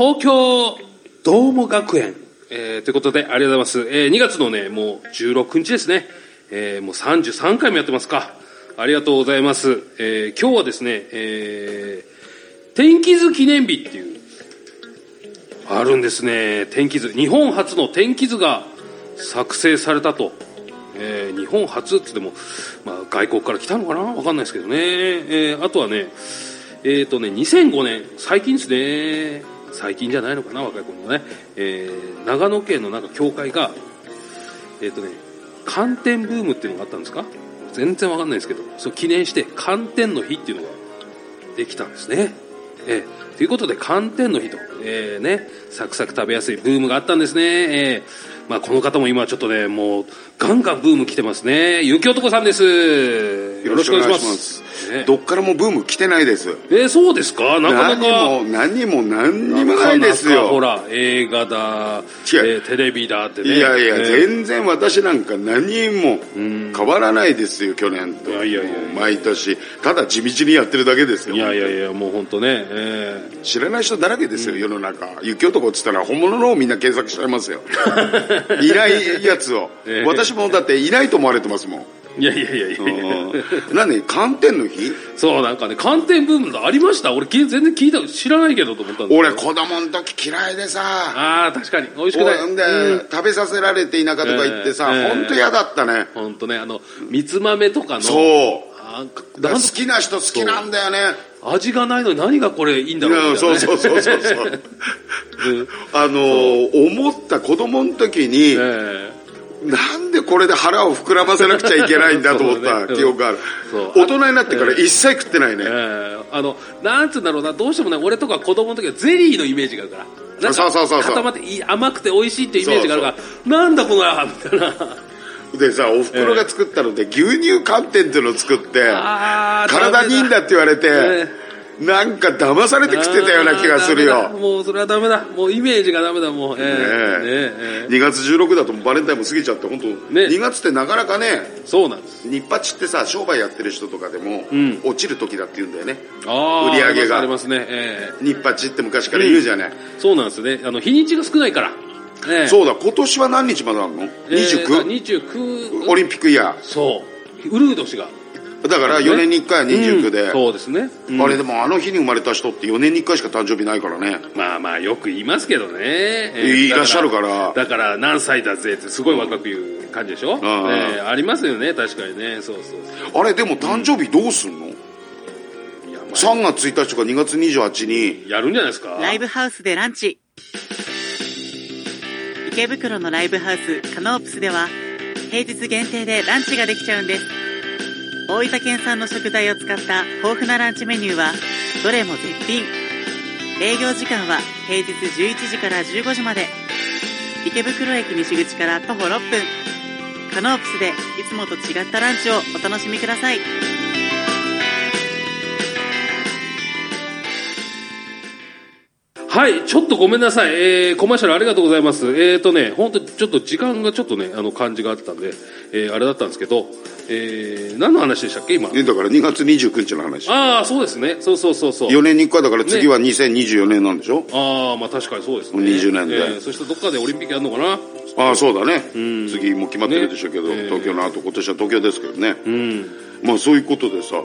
東京。どうも学園、えーということでありがとうございます、えー2月のねもう16日ですね、えーもう33回もやってますか。ありがとうございます、えー今日はですね、えー天気図記念日っていうあるんですね。天気図。日本初の天気図が作成されたと、えー日本初って言っても、まあ、外国から来たのかな？わかんないですけどね、えーあとはねえっ、とね2005年最近ですね最近じゃないのかな若い子のね、えー長野県のなんか教会がえっ、とね寒天ブームっていうのがあったんですか？全然わかんないですけどそう記念して寒天の日っていうのができたんですね。えーということで寒天の日と、えーね、サクサク食べやすいブームがあったんですね。えーまあ、この方も今ちょっとね、もうガンガンブーム来てますね。ゆきおとこさんです。よろしくお願いします。ねどっからもブーム来てないです。えーそうですか？なかな何か。も何も何にもないですなかなかほよ。ら、映画だ、えーテレビだってね。いやいや、えー全然私なんか何も変わらないですよ、去年と。いやいやいや毎年。ただ地道にやってるだけですよ。いやいやいや、もう本当ね、えー知らない人だらけですよ、世の中。雪男っつったら本物のをみんな検索しちゃいますよ。いないやつを ええ。私もだっていないと思われてますもん。いやいやいやいやいや。うんなんで寒天の日？そう、なんかね、寒天ブームがありました？俺、き全然聞いた、知らないけどと思ったん俺子供の時嫌いでさ。ああ、確かに。美味しくない。ほんで、食べさせられて田舎とか行ってさ、ええ本当嫌だったね。本当ね、あの、三つ豆とかの。そう。好きな人好きなんだよね。味がないのに何がこれいいんだろううんみたいなねそうそうそうそうそう。あのー思った子供の時に、えなんでこれで腹を膨らませなくちゃいけないんだと思った記憶がある。大人になってから一切食ってないね。あの、なんつうんだろうな、どうしてもね、俺とか子供の時はゼリーのイメージがあるから。なんかそうそうそうそう。固まって甘くて美味しいっていうイメージがあるから、なんだこのやみたいな。でさ、お袋が作ったので、牛乳寒天っていうのを作って、体にいいんだって言われてえ、なんか騙されて食ってたような気がするよ。もうそれはダメだ。もうイメージがダメだ、もう。ええねねえええ2月16だともうバレンタインも過ぎちゃって、本当、ね2月ってなかなかね、そうなんです。日八ってさ商売やってる人とかでも、ん落ちる時だって言うんだよねああ、売り上げがありますね。ええ日八って昔から言うじゃない、そうなんですね。あの、日にちが少ないから。ええそうだ今年は何日まであるの、えー 29? 29オリンピックイヤそう。ウルー年が。ーだから4年に1回は29で、うん。そうですね。うん。あれでもあの日に生まれた人って4年に1回しか誕生日ないからね。まあまあよく言いますけどね。えいらっしゃるから。だから何歳だぜってすごい若く言う感じでしょ、ん。ええありますよね、確かにね。そうそうあれでも誕生日どうすんの、いや、まあ。3月1日とか2月28に。やるんじゃないですか？ライブハウスでランチ。池袋のライブハウスカノープスでは平日限定でランチができちゃうんです大分県産の食材を使った豊富なランチメニューはどれも絶品営業時間は平日11時から15時まで池袋駅西口から徒歩6分カノープスでいつもと違ったランチをお楽しみくださいはい、ちょっとごめんなさい。えー、コマーシャルありがとうございます。えーとね、本当ちょっと時間がちょっとね、あの感じがあったんで、えー、あれだったんですけど、えー、何の話でしたっけ、今？ねだから2月29日の話。ああ、そうですね。そうそうそうそう。4年に1回だから次は2024年なんでしょ、ああ、まあ確かにそうですね。もう20年で。えーそしてどっかでオリンピックやるのかな？ああそうだね、次もう決まってるでしょうけど、ね。ええ東京の後今年は東京ですけどね、うん。まあそういうことでさ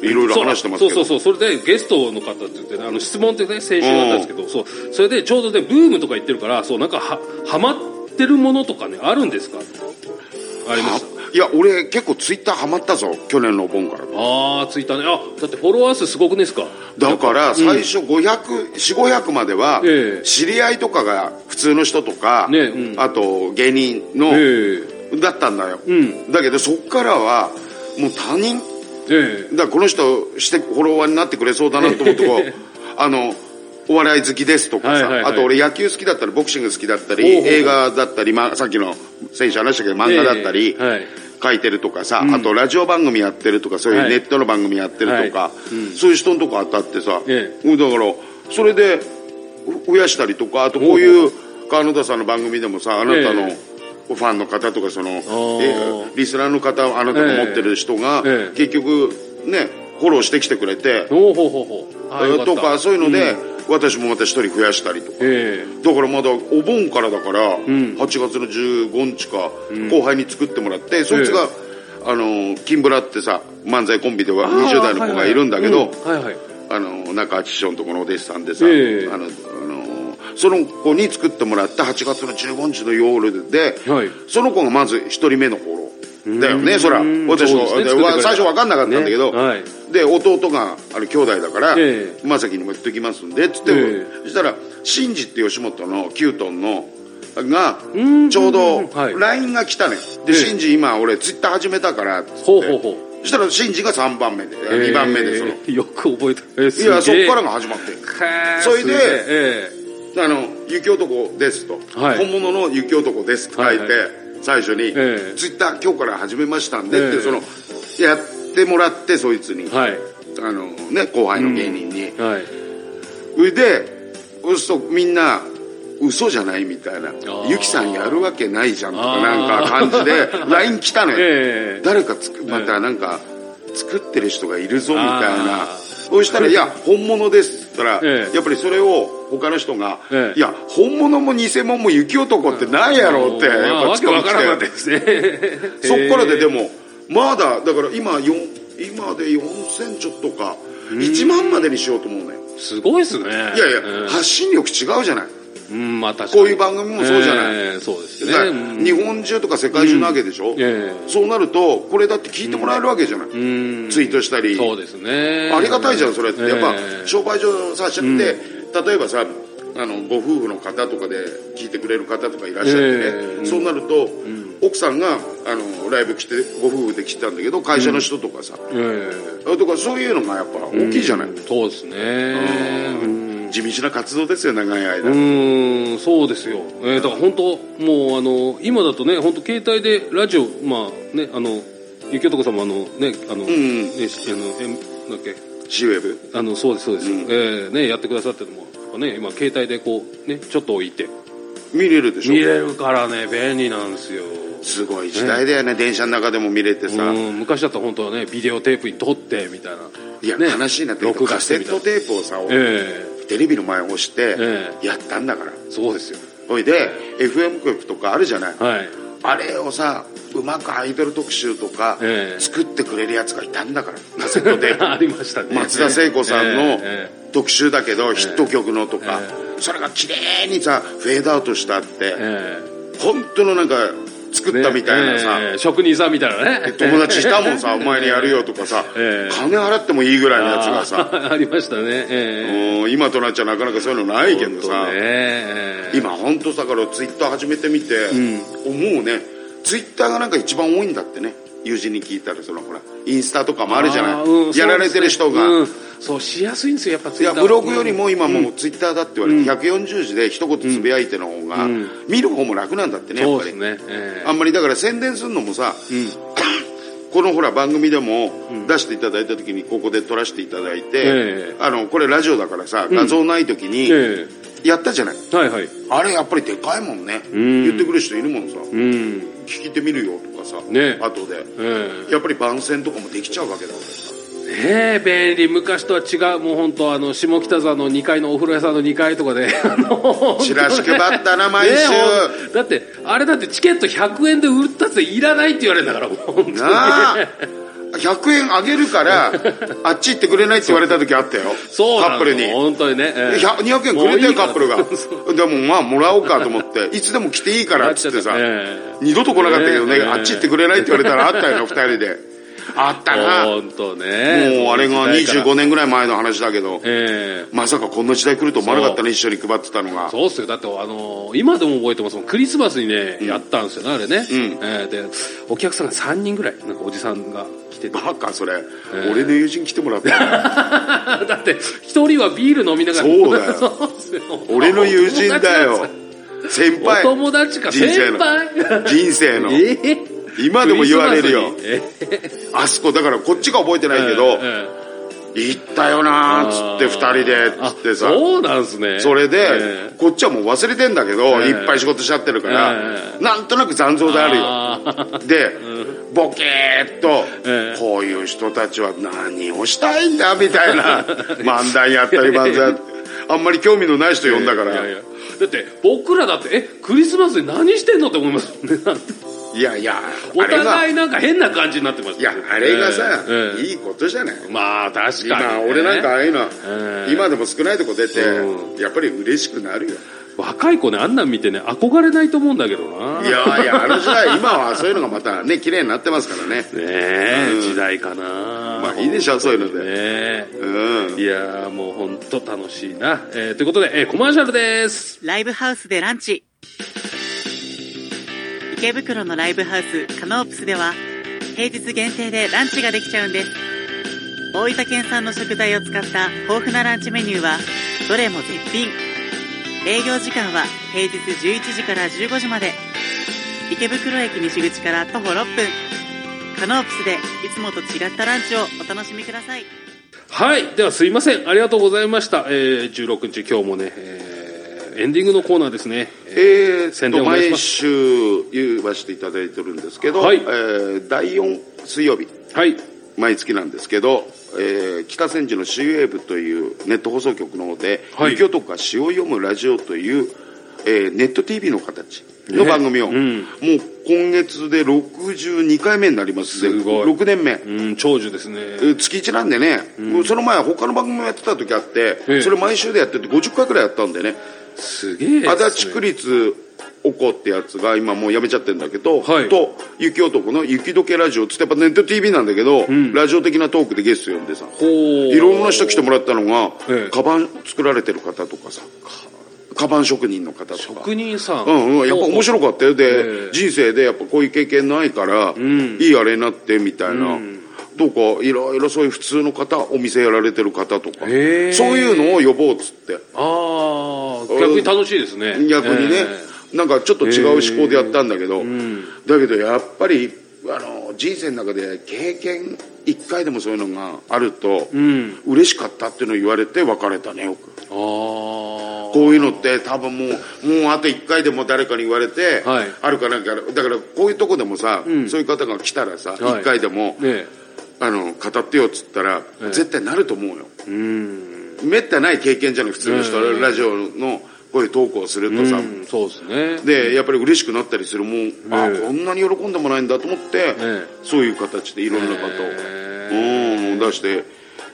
いろいろ話してますけど。そうそうそうそれでゲストの方って言ってねあの質問ってね先週あったんですけどそう。それでちょうどねブームとか言ってるからそうなんかはハマってるものとかねあるんですか？ありましたいや俺結構ツイッターハマったぞ去年のお盆から。ああツイッターね。あだってフォロワー数すごくないですか？だから最初500、4500まではええ。知り合いとかが普通の人とか、ねうん。あと芸人の、えだったんだよ、ん。だけどそっからはもう他人ええ。だからこの人してフォロワーになってくれそうだなと思ってこう あのお笑い好きですとかさ、はいはいはい。あと俺野球好きだったりボクシング好きだったり映画だったり、まあ、さっきの選手話したけど漫画だったり、ええはい。書いてるとかさ、あとラジオ番組やってるとかそういうはい。ネットの番組やってるとか、はい。うん。そういう人のとこ当たってさ、えだからそれでふ増やしたりとかあとこういう川野田さんの番組でもさあなたのえファンの方とかその、ー。えリスナーの方あなたが持ってる人が、ええ。結局ねフォローしてきてくれて、とかそういうので、私もまた一人増やしたりとか。えだからまだお盆からだから、8月の15日か、後輩に作ってもらってそいつが、あの金ブラってさ漫才コンビではあー20代の子がいるんだけど、中八師匠のところのお弟子さんでさ、ええ。あのあのその子に作ってもらった8月の15日の夜で、はい。その子がまず1人目の頃だよねそら。うん。私のそうですね。最初分かんなかったんだけど、ね。はいで弟があれ兄弟だからええ「まさきにも言っときますんで」っつって、えそしたらシンジって吉本のキュートンのがんちょうどはい。LINE が来たね。で、ええ。シンジ今俺ツイッター始めたからっつってほうほう。ほうそしたらシンジが3番目で、2番目でその。えーよく覚えてえーすいやそっからが始まってそれであの雪男ですと、はい。本物の雪男ですって書いて、最初に、ええ。ツイッター今日から始めましたんでって、ええ。そのやってもらってそいつに、えはい。あのね後輩の芸人に、はい。それでそうするとみんな嘘じゃないみたいな。ー。ゆきさんやるわけないじゃんとかなんか感じで LINE 来たのよ、ええ。誰かつくまたなんか作ってる人がいるぞみたいな。あそしたら「いや本物です」って言ったら、ええ。やっぱりそれを他の人が「ええ。いや本物も偽物も雪男ってないやろ」ってやっぱまあわからなかったてですね。そっからででももまだだから今よ今で4000ちょっとか。1万までにしようと思うのよすごいですね。いやいや、うん。発信力違うじゃない。うんまあこういう番組もそうじゃない、ええそうですね。うん。日本中とか世界中なわけでしょ、ええ。そうなるとこれだって聞いてもらえるわけじゃない、うん。ツイートしたり。そうですね。ありがたいじゃんそれって。やっぱええ商売上さしちゃって、例えばさあのご夫婦の方とかで聞いてくれる方とかいらっしゃってね、ええ。そうなると、奥さんがあのライブ来てご夫婦で来てたんだけど会社の人とかさ、えとかそういうのがやっぱ大きいじゃない、えそうですね。うん。地道な活動ですよ長い間、うーん。そうですよ、えー、だから本当もうあの今だとね本当携帯でラジオまあねあのゆきおとこさんもあのねあの、ん。ねしあのえなんだっけ？シーウェブあのそうですそうです、うん。えーねやってくださってるのもね今携帯でこうねちょっと置いて。見れるでしょ？見れるからね便利なんですよすごい時代だよね。電車の中でも見れてさ、うん。昔だったら本当はねビデオテープに撮ってみたいな。いや、ね。話になってカセットテープをさ、えテレビの前を押してえやったんだから、えそうですよ。ほいで FM 局とかあるじゃない、はい。あれをさうまくアイドル特集とかええ。作ってくれるやつがいたんだから。カセットテープ。ありましたね。松田聖子さんのえええ特集だけどヒット曲のとか。え。それが綺麗にさフェードアウトしたって。ええ。本当のなんか作ったみたいなさ。ねええ職人さんみたいなね。友達いたもんさお前にやるよとかさ。ええ。金払ってもいいぐらいのやつがさ。あ ありましたね。えうん今となっちゃなかなかそういうのないえけどさ。ねええ。今本当だからツイッター始めてみて。思うね。ツイッターがなんか一番多いんだってね友人に聞いたらそのほらインスタとかもあるじゃない、うんやられてる人が、そうん。そうしやすいんですよやっぱツイッター。いやブログよりも今もうツイッターだって言われて、140字で一言つぶやいての方が、ん。見る方も楽なんだってねやっぱり、ね。ええ。あんまりだから宣伝するのもさ、うん。このほら番組でも出していただいた時にここで撮らせていただいて、ええ。あのこれラジオだからさ画像ない時にえやったじゃない、えはいはい。あれやっぱりでかいもんね、ん。言ってくる人いるもんさ、うん。聞いてみるよとかさ、ね。後で。ええやっぱり番宣とかもできちゃうわけだからさねえ便利。昔とは違う。もう本当あの下北沢の2階のお風呂屋さんの2階とかで チラシ配ったな毎週。ねだってあれだってチケット100円で売ったっていらないって言われるんだから本当に。なあ 100円あげるから あっち行ってくれないって言われた時あったよ。そうカップルに。本当にね、ええ。100 200円くれてよカップルが。でもまあもらおうかと思っていつでも来ていいからっつってさ、え二度と来なかったけどね、ええ。あっち行ってくれないって言われたらあったよな2人であったな。も本当ね。うあれが25年ぐらい前の話だけどええ。まさかこんな時代来ると思わなかったね一緒に配ってたのが。そうっすよ。だってあの今でも覚えてます。もんクリスマスにね、やったんですよねあれね、ん。ええ。でお客さんが3人ぐらいなんかおじさんが来てて。バカそれ、え俺の友人来てもらったの。だって一人はビール飲みながら。そうだよ。そうっすよ。俺の友人だよ。先輩。お友達か。人生の。先輩。人生の。ええ今でも言われるよ。あそこだからこっちが覚えてないけえど、ええ行ったよなーっつって二人であっつってさ。そうなんすね。それで、えこっちはもう忘れてんだけど、ええいっぱい仕事しちゃってるから、えなんとなく残像であるよ。あで、ボケーっと、ええこういう人たちは何をしたいんだみたいな 漫談やったり漫才やったり。あんまり興味のない人呼んだから、いやいや。だって僕らだってえクリスマスで何してんのって思いますもんねいやいやおあれが互いなんか変な感じになってましたいやあれがさ、いいことじゃない？えまあ確かに、俺なんかああいうのは、ええ。今でも少ないとこ出て、う。やっぱり嬉しくなるよ。若い子ねあんなん見てね憧れないと思うんだけどな。いやいやあの時代 今はそういうのがまたね綺麗になってますからね。ねえ、うん。時代かな。まあいいでしょそういうので。ねえ。うん。いやーもう本当楽しいな、えーということで、えーコマーシャルです。ライブハウスでランチ池袋のライブハウスカノープスでは平日限定でランチができちゃうんです大分県産の食材を使った豊富なランチメニューはどれも絶品。営業時間は平日11時から15時まで。池袋駅西口から徒歩6分。カノープスでいつもと違ったランチをお楽しみください。はい。ではすいません。ありがとうございました、えー16日今日もね、えーエンディングのコーナーですね。えー、宣伝お願いします週言わせていただいてるんですけど、はい。えー第4水曜日。はい。毎月なんですけど、えー北千住の C ウェーブというネット放送局の方で「はい。雪男が詩を読むラジオ」という、えーネット TV の形の番組を、ねうん。もう今月で62回目になります。すごい。6年目、うん長寿ですね。えー月1なんでね、もうその前他の番組もやってた時あって、ええ。それ毎週でやってて50回くらいやったんでねすげえね。足立区立おこってやつが今もうやめちゃってるんだけど、はい。と雪男の雪解けラジオつってやっぱネット TV なんだけど、ラジオ的なトークでゲスト呼んでさ。いろんな人来てもらったのが、ええ。カバン作られてる方とかさ。カバン職人の方とか。職人さん。うんうん、やっぱ面白かったよ。で、ええ。人生でやっぱこういう経験ないから、ん。いいあれになってみたいな、どうかいろいろそういう普通の方お店やられてる方とかそういうのを呼ぼうっつって。ああ逆に楽しいですね。逆にね、なんかちょっと違う思考でやったんだけど、だけどやっぱりあの人生の中で経験1回でもそういうのがあると、ん。嬉しかったっていうのを言われて別れたねよく。えー、ああこういうのって多分もうもうあと1回でも誰かに言われて、はい。あるかなんかだからこういうとこでもさ、そういう方が来たらさ、はい。1回でも、ねあの語ってよっつったら、え絶対なると思うよ。えうん。めったない経験じゃない普通の人、うんラジオのこういうトークをするとさ、うんそうですね。でやっぱり嬉しくなったりするもん、あええこんなに喜んでもないんだと思って、えそういう形でいろんな方を、え。うん出して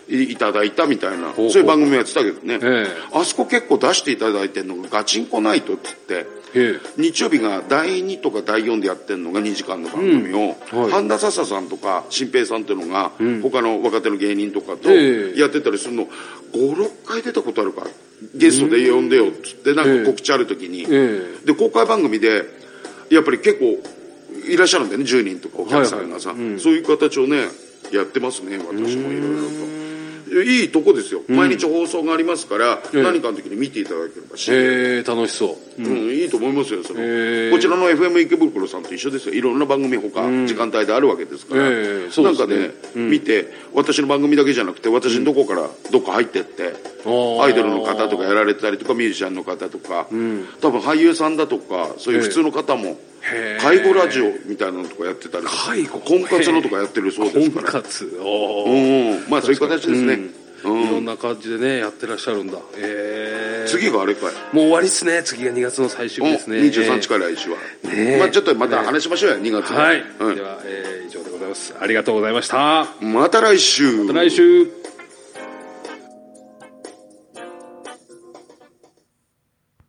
いいただいたみたいな。そういう番組やってたけどね、ええ。あそこ結構出していただいてるのが「ガチンコナイト」っつってええ。日曜日が第2とか第4でやってるのが2時間の番組を、うんはい。半田笹さんとか新平さんっていうのが、他の若手の芸人とかとええ。やってたりするの56回出たことあるからゲストで呼んでよっつってなんか告知ある時に、えで公開番組でやっぱり結構いらっしゃるんだよね10人とかお客さんがさ、はいはい。うん。そういう形をねやってますね私もいろいろと。いいとこですよ、毎日放送がありますから、ええ。何かの時に見ていただければし、ええ楽しそう。うんいいと思いますよその、へえ。こちらの FM 池袋さんと一緒ですよ。いろんな番組他、時間帯であるわけですから、ええそうですね。なんかね、見て私の番組だけじゃなくて私のどこからどっか入ってって、アイドルの方とかやられてたりとかミュージシャンの方とか、多分俳優さんだとかそういう普通の方も、へえ介護ラジオみたいなのとかやってたり介護。婚活のとかやってるそうです婚から。活。おうーん。まあそういう形ですね、うん。うん。いろんな感じでねやってらっしゃるんだ。ええ次があれかい。もう終わりっすね。次が2月の最終日ですね。23日から来週は、ねえ。まあちょっとまた話しましょうよ2月は。い、うん。では、えー以上でございます。ありがとうございました。ままた来週。た来週